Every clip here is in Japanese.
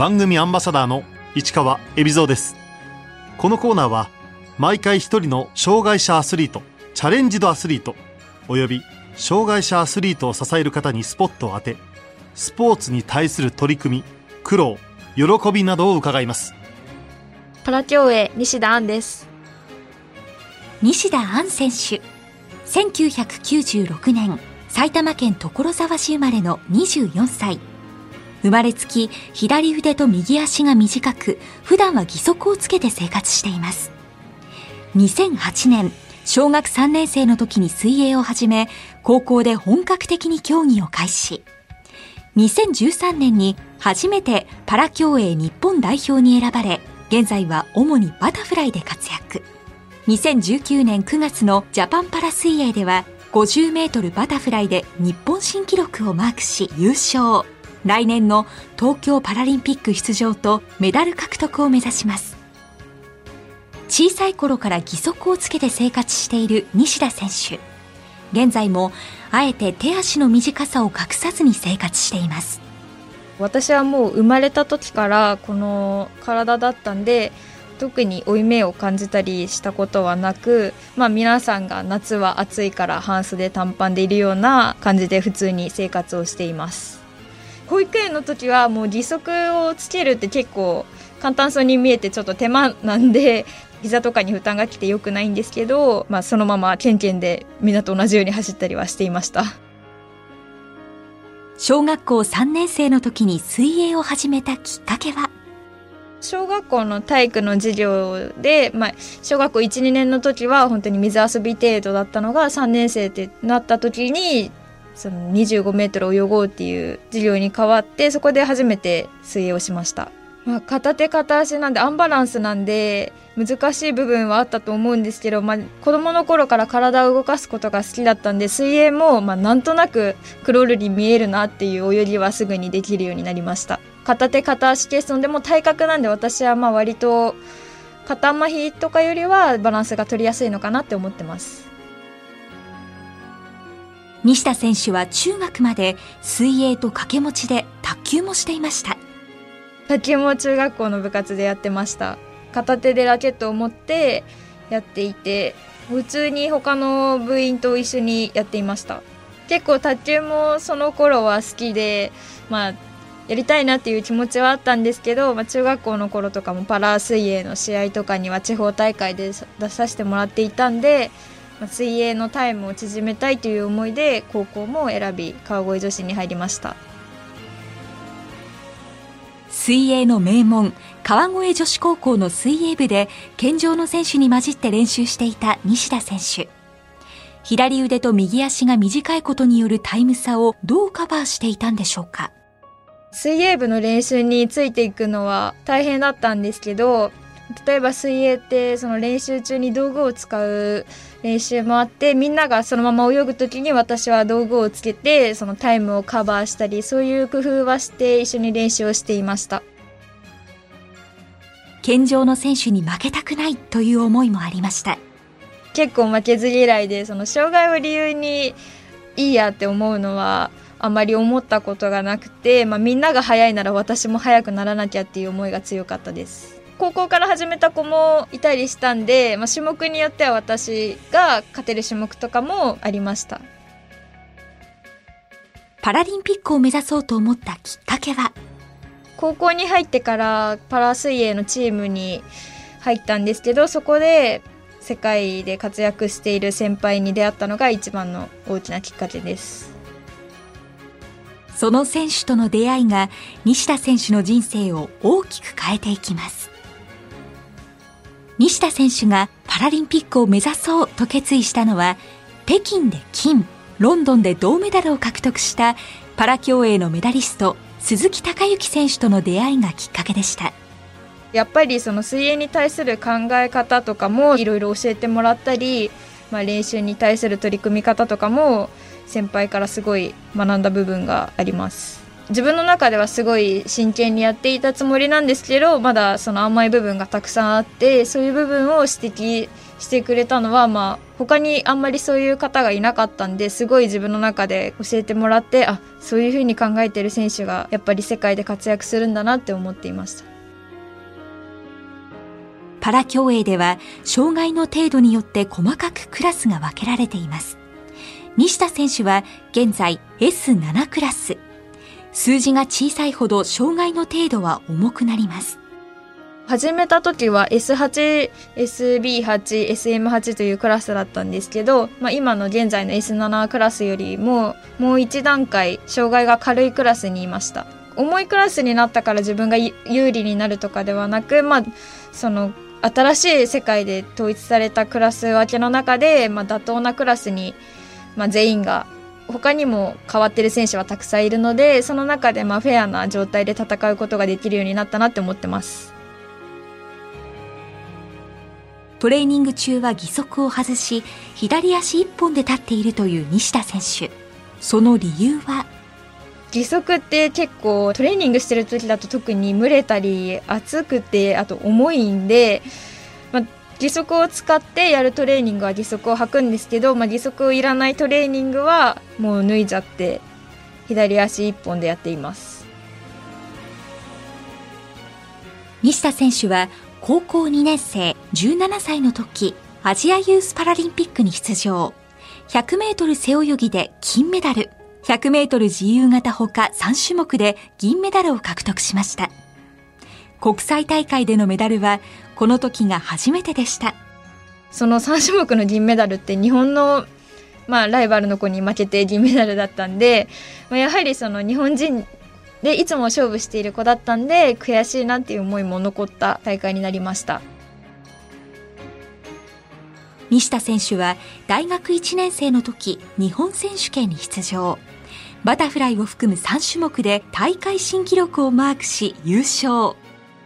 番組アンバサダーの市川恵比蔵です。このコーナーは毎回一人の障害者アスリートチャレンジドアスリートおよび障害者アスリートを支える方にスポットを当てスポーツに対する取り組み苦労喜びなどを伺います。パラ競泳西田杏です。西田杏選手1996年埼玉県所沢市生まれの24歳生まれつき左腕と右足が短く普段は義足をつけて生活しています。2008年小学3年生の時に水泳を始め高校で本格的に競技を開始。2013年に初めてパラ競泳日本代表に選ばれ現在は主にバタフライで活躍。2019年9月のジャパンパラ水泳では50メートルバタフライで日本新記録をマークし優勝。来年の東京パラリンピック出場とメダル獲得を目指します。小さい頃から義足をつけて生活している西田選手。現在もあえて手足の短さを隠さずに生活しています。私はもう生まれた時からこの体だったんで特に負い目を感じたりしたことはなく、まあ、皆さんが夏は暑いから半袖短パンでいるような感じで普通に生活をしています。保育園の時はもう義足をつけるって結構簡単そうに見えてちょっと手間なんで膝とかに負担がきて良くないんですけど、まあ、そのままケンケンでみんなと同じように走ったりはしていました。小学校3年生の時に水泳を始めたきっかけは？小学校の体育の授業で、まあ、小学校12年の時は本当に水遊び程度だったのが3年生ってなった時にその25メートル泳ごうっていう授業に変わってそこで初めて水泳をしました。まあ、片手片足なんでアンバランスなんで難しい部分はあったと思うんですけど、まあ、子供の頃から体を動かすことが好きだったんで水泳もまあなんとなくクロールに見えるなっていう泳ぎはすぐにできるようになりました片手片足ケースのでも体格なんで私はまあ割と肩麻痺とかよりはバランスが取りやすいのかなって思ってます西田選手は中学まで水泳と掛け持ちで卓球もしていました。卓球も中学校の部活でやってました。片手でラケットを持ってやっていて普通に他の部員と一緒にやっていました。結構卓球もその頃は好きでまあやりたいなっていう気持ちはあったんですけど、まあ、中学校の頃とかもパラ水泳の試合とかには地方大会で出させてもらっていたんで、水泳のタイムを縮めたいという思いで高校も選び川越女子に入りました。水泳の名門川越女子高校の水泳部で健常の選手に混じって練習していた西田選手。左腕と右足が短いことによるタイム差をどうカバーしていたんでしょうか？水泳部の練習についていくのは大変だったんですけど例えば水泳ってその練習中に道具を使う練習もあってみんながそのまま泳ぐ時に私は道具をつけてそのタイムをカバーしたりそういう工夫はして一緒に練習をしていました。健常の選手に負けたくないという思いもありました。結構負けず嫌いでその障害を理由にいいやって思うのはあまり思ったことがなくて、まあ、みんなが速いなら私も速くならなきゃっていう思いが強かったです高校から始めた子もいたりしたんで、まあ、種目によっては私が勝てる種目とかもありました。パラリンピックを目指そうと思ったきっかけは？高校に入ってからパラ水泳のチームに入ったんですけどそこで世界で活躍している先輩に出会ったのが一番の大きなきっかけです。その選手との出会いが西田選手の人生を大きく変えていきます西田選手がパラリンピックを目指そうと決意したのは北京で金ロンドンで銅メダルを獲得したパラ競泳のメダリスト鈴木孝之選手との出会いがきっかけでした。やっぱりその水泳に対する考え方とかもいろいろ教えてもらったり、まあ、練習に対する取り組み方とかも先輩からすごい学んだ部分があります。自分の中ではすごい真剣にやっていたつもりなんですけどまだその甘い部分がたくさんあってそういう部分を指摘してくれたのはまあ他にあんまりそういう方がいなかったんですごい自分の中で教えてもらってあそういうふうに考えてる選手がやっぱり世界で活躍するんだなって思っていました。パラ競泳では障害の程度によって細かくクラスが分けられています。西田選手は現在 S7 クラス。数字が小さいほど障害の程度は重くなります。始めた時は S8、SB8、SM8 というクラスだったんですけど、まあ、今の現在の S7 クラスよりももう一段階障害が軽いクラスにいました。重いクラスになったから自分が有利になるとかではなく、まあ、その新しい世界で統一されたクラス分けの中で、まあ、妥当なクラスに、まあ、全員が他にも変わってる選手はたくさんいるのでその中でまあフェアな状態で戦うことができるようになったなって思ってます。トレーニング中は義足を外し左足一本で立っているという西田選手。その理由は？義足って結構トレーニングしてる時だと特に蒸れたり熱くてあと重いんで、まあ、義足を使ってやるトレーニングは義足を履くんですけど、まあ、義足いらないトレーニングはもう脱いじゃって左足一本でやっています。西田選手は高校2年生17歳の時アジアユースパラリンピックに出場。100メートル背泳ぎで金メダル。100メートル自由形ほか3種目で銀メダルを獲得しました。国際大会でのメダルはこの時が初めてでした。その3種目の銀メダルって日本のまあ、ライバルの子に負けて銀メダルだったんで、まあ、やはりその日本人でいつも勝負している子だったんで悔しいなっていう思いも残った大会になりました。西田選手は大学1年生の時日本選手権に出場。バタフライを含む3種目で大会新記録をマークし優勝。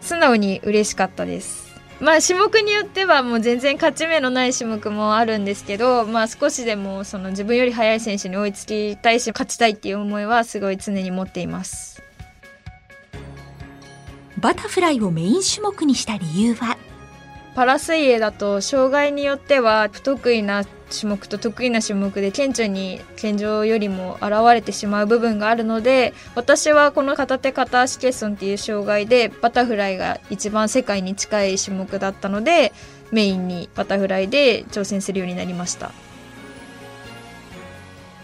素直に嬉しかったですまあ種目によってはもう全然勝ち目のない種目もあるんですけど、まあ少しでもその自分より速い選手に追いつきたいし勝ちたいっていう思いはすごい常に持っています。バタフライをメイン種目にした理由は？パラ水泳だと障害によっては不得意な種目と得意な種目で顕著に健常よりも現れてしまう部分があるので私はこの片手片足欠損っていう障害でバタフライが一番世界に近い種目だったのでメインにバタフライで挑戦するようになりました。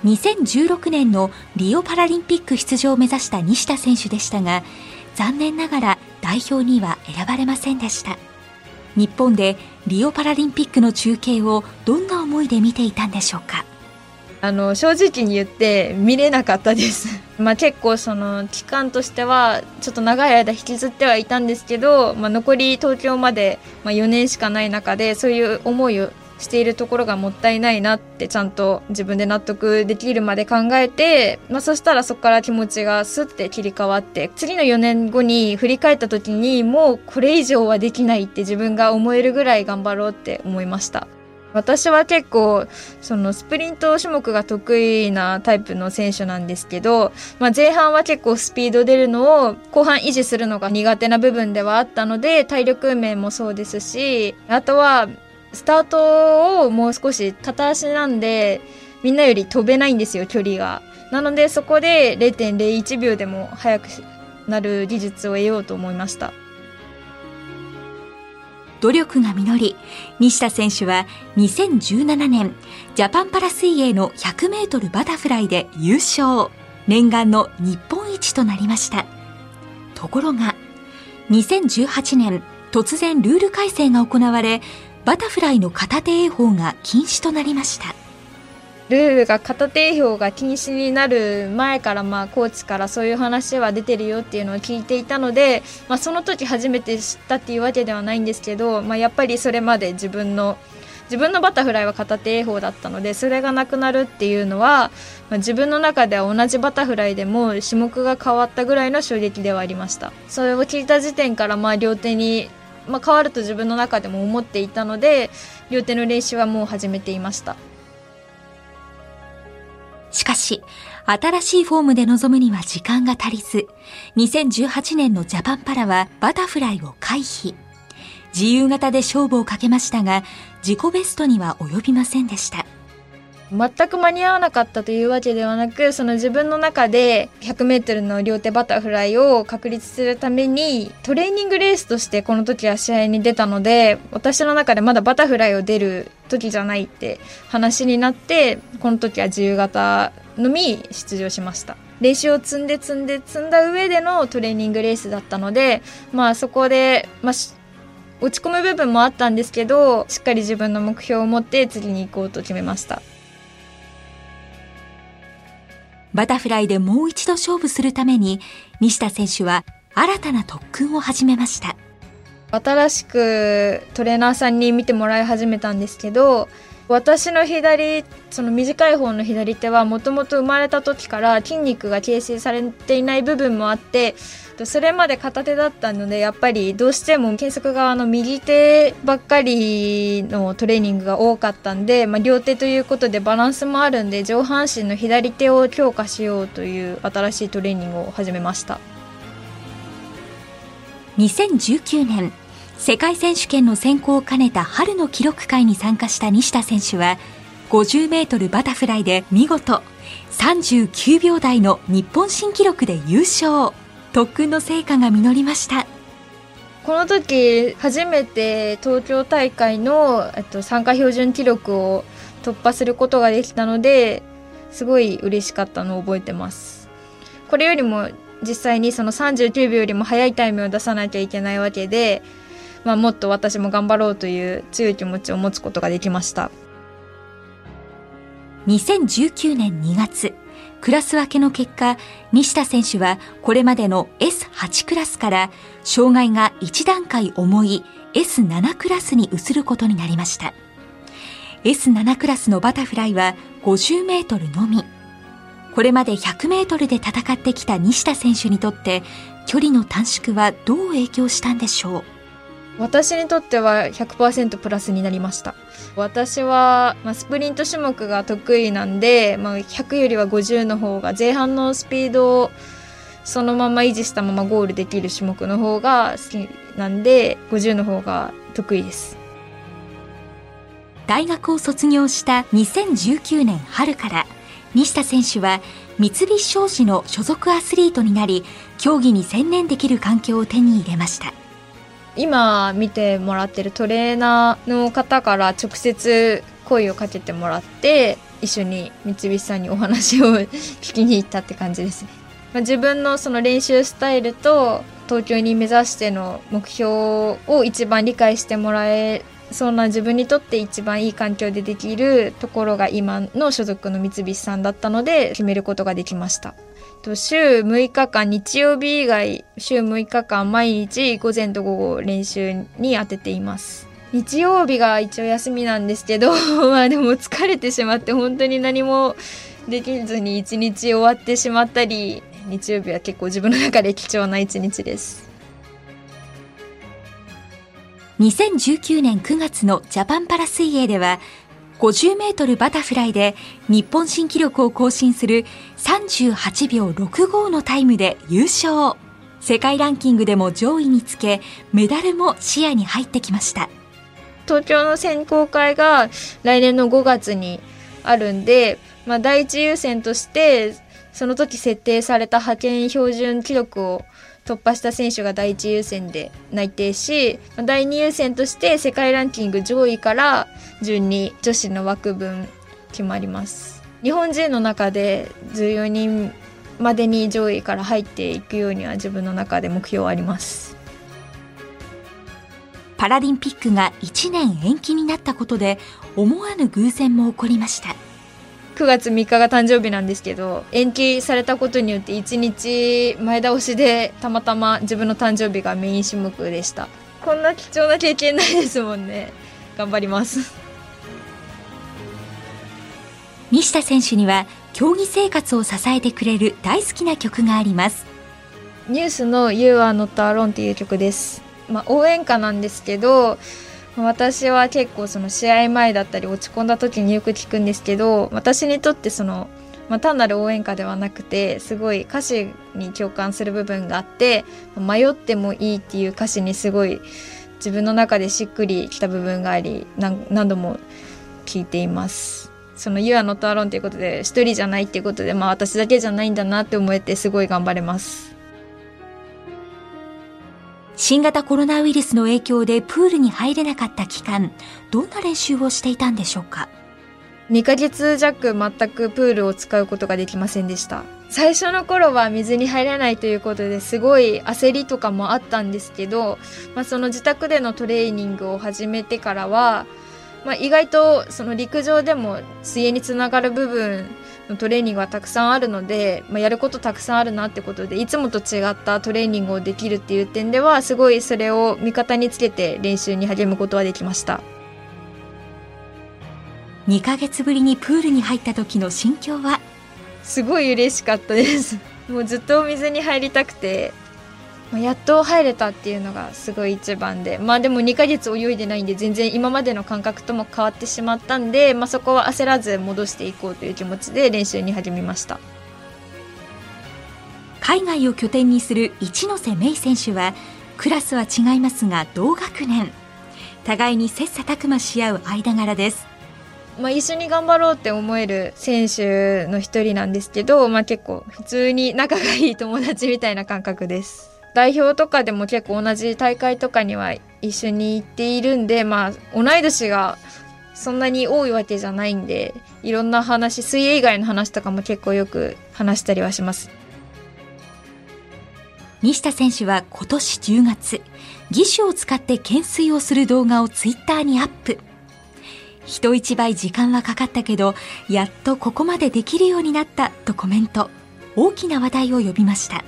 2016年のリオパラリンピック出場を目指した西田選手でしたが残念ながら代表には選ばれませんでした。日本でリオパラリンピックの中継をどんな思いで見ていたんでしょうか？あの正直に言って見れなかったです。まあ結構その期間としてはちょっと長い間引きずってはいたんですけど、まあ、残り東京まで、まあ、4年しかない中でそういう思いをしているところがもったいないなってちゃんと自分で納得できるまで考えて、まあ、そしたらそこから気持ちがスッて切り替わって次の4年後に振り返った時にもうこれ以上はできないって自分が思えるぐらい頑張ろうって思いました。私は結構そのスプリント種目が得意なタイプの選手なんですけど、まあ、前半は結構スピード出るのを後半維持するのが苦手な部分ではあったので体力面もそうですしあとはスタートをもう少し片足なんでみんなより飛べないんですよ距離が。なのでそこで0.01秒でも速くなる技術を得ようと思いました。努力が実り西田選手は2017年ジャパンパラ水泳の 100m バタフライで優勝。念願の日本一となりました。ところが2018年突然ルール改正が行われバタフライの片手泳法が禁止となりました。ルールが片手泳法が禁止になる前からまあコーチからそういう話は出てるよっていうのを聞いていたので、まあ、その時初めて知ったっていうわけではないんですけど、まあ、やっぱりそれまで自分の自分のバタフライは片手泳法だったのでそれがなくなるっていうのは、まあ、自分の中では同じバタフライでも種目が変わったぐらいの衝撃ではありました。それを聞いた時点からまあ両手にまあ、変わると自分の中でも思っていたので両手の練習はもう始めていました。しかし新しいフォームで臨むには時間が足りず2018年のジャパンパラはバタフライを回避。自由形で勝負をかけましたが自己ベストには及びませんでした。全く間に合わなかったというわけではなくその自分の中で 100m の両手バタフライを確立するためにトレーニングレースとしてこの時は試合に出たので私の中でまだバタフライを出る時じゃないって話になってこの時は自由形のみ出場しました。練習を積んで積んで積んだ上でのトレーニングレースだったのでまあそこで、まあ、落ち込む部分もあったんですけどしっかり自分の目標を持って次に行こうと決めました。バタフライでもう一度勝負するために西田選手は新たな特訓を始めました。新しくトレーナーさんに見てもらい始めたんですけど私の左その短い方の左手はもともと生まれた時から筋肉が形成されていない部分もあってそれまで片手だったのでやっぱりどうしても検索側の右手ばっかりのトレーニングが多かったんで、まあ、両手ということでバランスもあるんで上半身の左手を強化しようという新しいトレーニングを始めました。2019年世界選手権の選考を兼ねた春の記録会に参加した西田選手は50メートルバタフライで見事39秒台の日本新記録で優勝。特訓の成果が実りました。この時初めて東京大会の、えっと、参加標準記録を突破することができたのですごい嬉しかったのを覚えてます。これよりも実際にその39秒よりも速いタイムを出さなきゃいけないわけでまあ、もっと私も頑張ろうという強い気持ちを持つことができました。2019年2月クラス分けの結果西田選手はこれまでの S8 クラスから障害が1段階重い S7 クラスに移ることになりました。S7 クラスのバタフライは50メートルのみ。これまで100メートルで戦ってきた西田選手にとって距離の短縮はどう影響したんでしょう？私にとっては100%プラスになりました。私は、まあ、スプリント種目が得意なんで、まあ、100よりは50の方が前半のスピードをそのまま維持したままゴールできる種目の方が好きなんで50の方が得意です。大学を卒業した2019年春から西田選手は三菱商事の所属アスリートになり競技に専念できる環境を手に入れました。今見てもらってるトレーナーの方から直接声をかけてもらって一緒に三菱さんにお話を聞きに行ったって感じですね。まあ、自分のその練習スタイルと東京に目指しての目標を一番理解してもらえそんな自分にとって一番いい環境でできるところが今の所属の三菱さんだったので決めることができました。週6日間日曜日以外週6日間毎日午前と午後練習に当てています。日曜日が一応休みなんですけど まあでも疲れてしまって本当に何もできずに一日終わってしまったり日曜日は結構自分の中で貴重な一日です。2019年9月のジャパンパラ水泳では50メートルバタフライで日本新記録を更新する38秒65のタイムで優勝。世界ランキングでも上位につけ、メダルも視野に入ってきました。東京の選考会が来年の5月にあるんで、まあ、第一優先としてその時設定された派遣標準記録を突破した選手が第一優先で内定し第二優先として世界ランキング上位から順に女子の枠分決まります。日本人の中で14人までに上位から入っていくようには自分の中で目標はあります。パラリンピックが1年延期になったことで思わぬ偶然も起こりました。9月3日が誕生日なんですけど延期されたことによって1日前倒しでたまたま自分の誕生日がメイン種目でした。こんな貴重な経験ないですもんね。頑張ります。西田選手には競技生活を支えてくれる大好きな曲があります。ニュースの You are not alone っていう曲です。まあ応援歌なんですけど私は結構その試合前だったり落ち込んだ時によく聞くんですけど私にとってその、まあ、単なる応援歌ではなくてすごい歌詞に共感する部分があって迷ってもいいっていう歌詞にすごい自分の中でしっくりきた部分があり何度も聞いています。その「You are not alone」ということで一人じゃないっていうことでまあ私だけじゃないんだなって思えてすごい頑張れます。新型コロナウイルスの影響でプールに入れなかった期間どんな練習をしていたんでしょうか？2ヶ月弱全くプールを使うことができませんでした。最初の頃は水に入れないということですごい焦りとかもあったんですけど、まあ、その自宅でのトレーニングを始めてからは、まあ、意外とその陸上でも水泳につながる部分のトレーニングはたくさんあるので、まあ、やることたくさんあるなってことでいつもと違ったトレーニングをできるっていう点ではすごいそれを味方につけて練習に励むことはできました。2ヶ月ぶりにプールに入った時の心境は？すごい嬉しかったですもうずっとお水に入りたくてやっと入れたっていうのがすごい一番でまあでも2ヶ月泳いでないんで全然今までの感覚とも変わってしまったんで、まあ、そこは焦らず戻していこうという気持ちで練習に始めました。海外を拠点にする一ノ瀬芽衣選手はクラスは違いますが同学年。互いに切磋琢磨し合う間柄です。まあ、一緒に頑張ろうって思える選手の一人なんですけど、まあ、結構普通に仲がいい友達みたいな感覚です。代表とかでも結構同じ大会とかには一緒に行っているんで、まあ、同い年がそんなに多いわけじゃないんでいろんな話水泳以外の話とかも結構よく話したりはします。西田選手は今年10月義手を使って懸垂をする動画をツイッターにアップ。人一倍時間はかかったけどやっとここまでできるようになったとコメント。大きな話題を呼びました。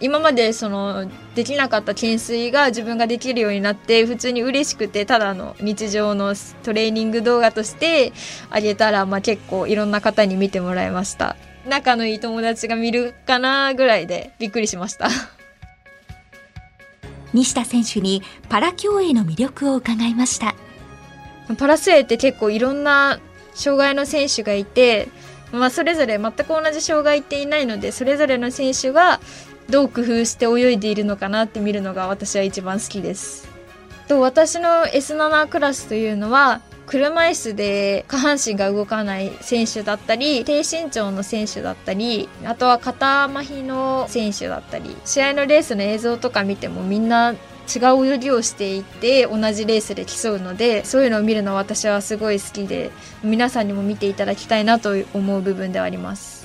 今までそのできなかった懸垂が自分ができるようになって普通に嬉しくてただの日常のトレーニング動画としてあげたら、まあ、結構いろんな方に見てもらいました。仲のいい友達が見るかなぐらいでびっくりしました。西田選手にパラ競泳の魅力を伺いました。パラスエって結構いろんな障害の選手がいて、まあ、それぞれ全く同じ障害っていないのでそれぞれの選手がどう工夫して泳いでいるのかなって見るのが私は一番好きです。と私の S7 クラスというのは車椅子で下半身が動かない選手だったり低身長の選手だったりあとは肩麻痺の選手だったり試合のレースの映像とか見てもみんな違う泳ぎをしていて同じレースで競うのでそういうのを見るのは私はすごい好きで皆さんにも見ていただきたいなと思う部分ではあります。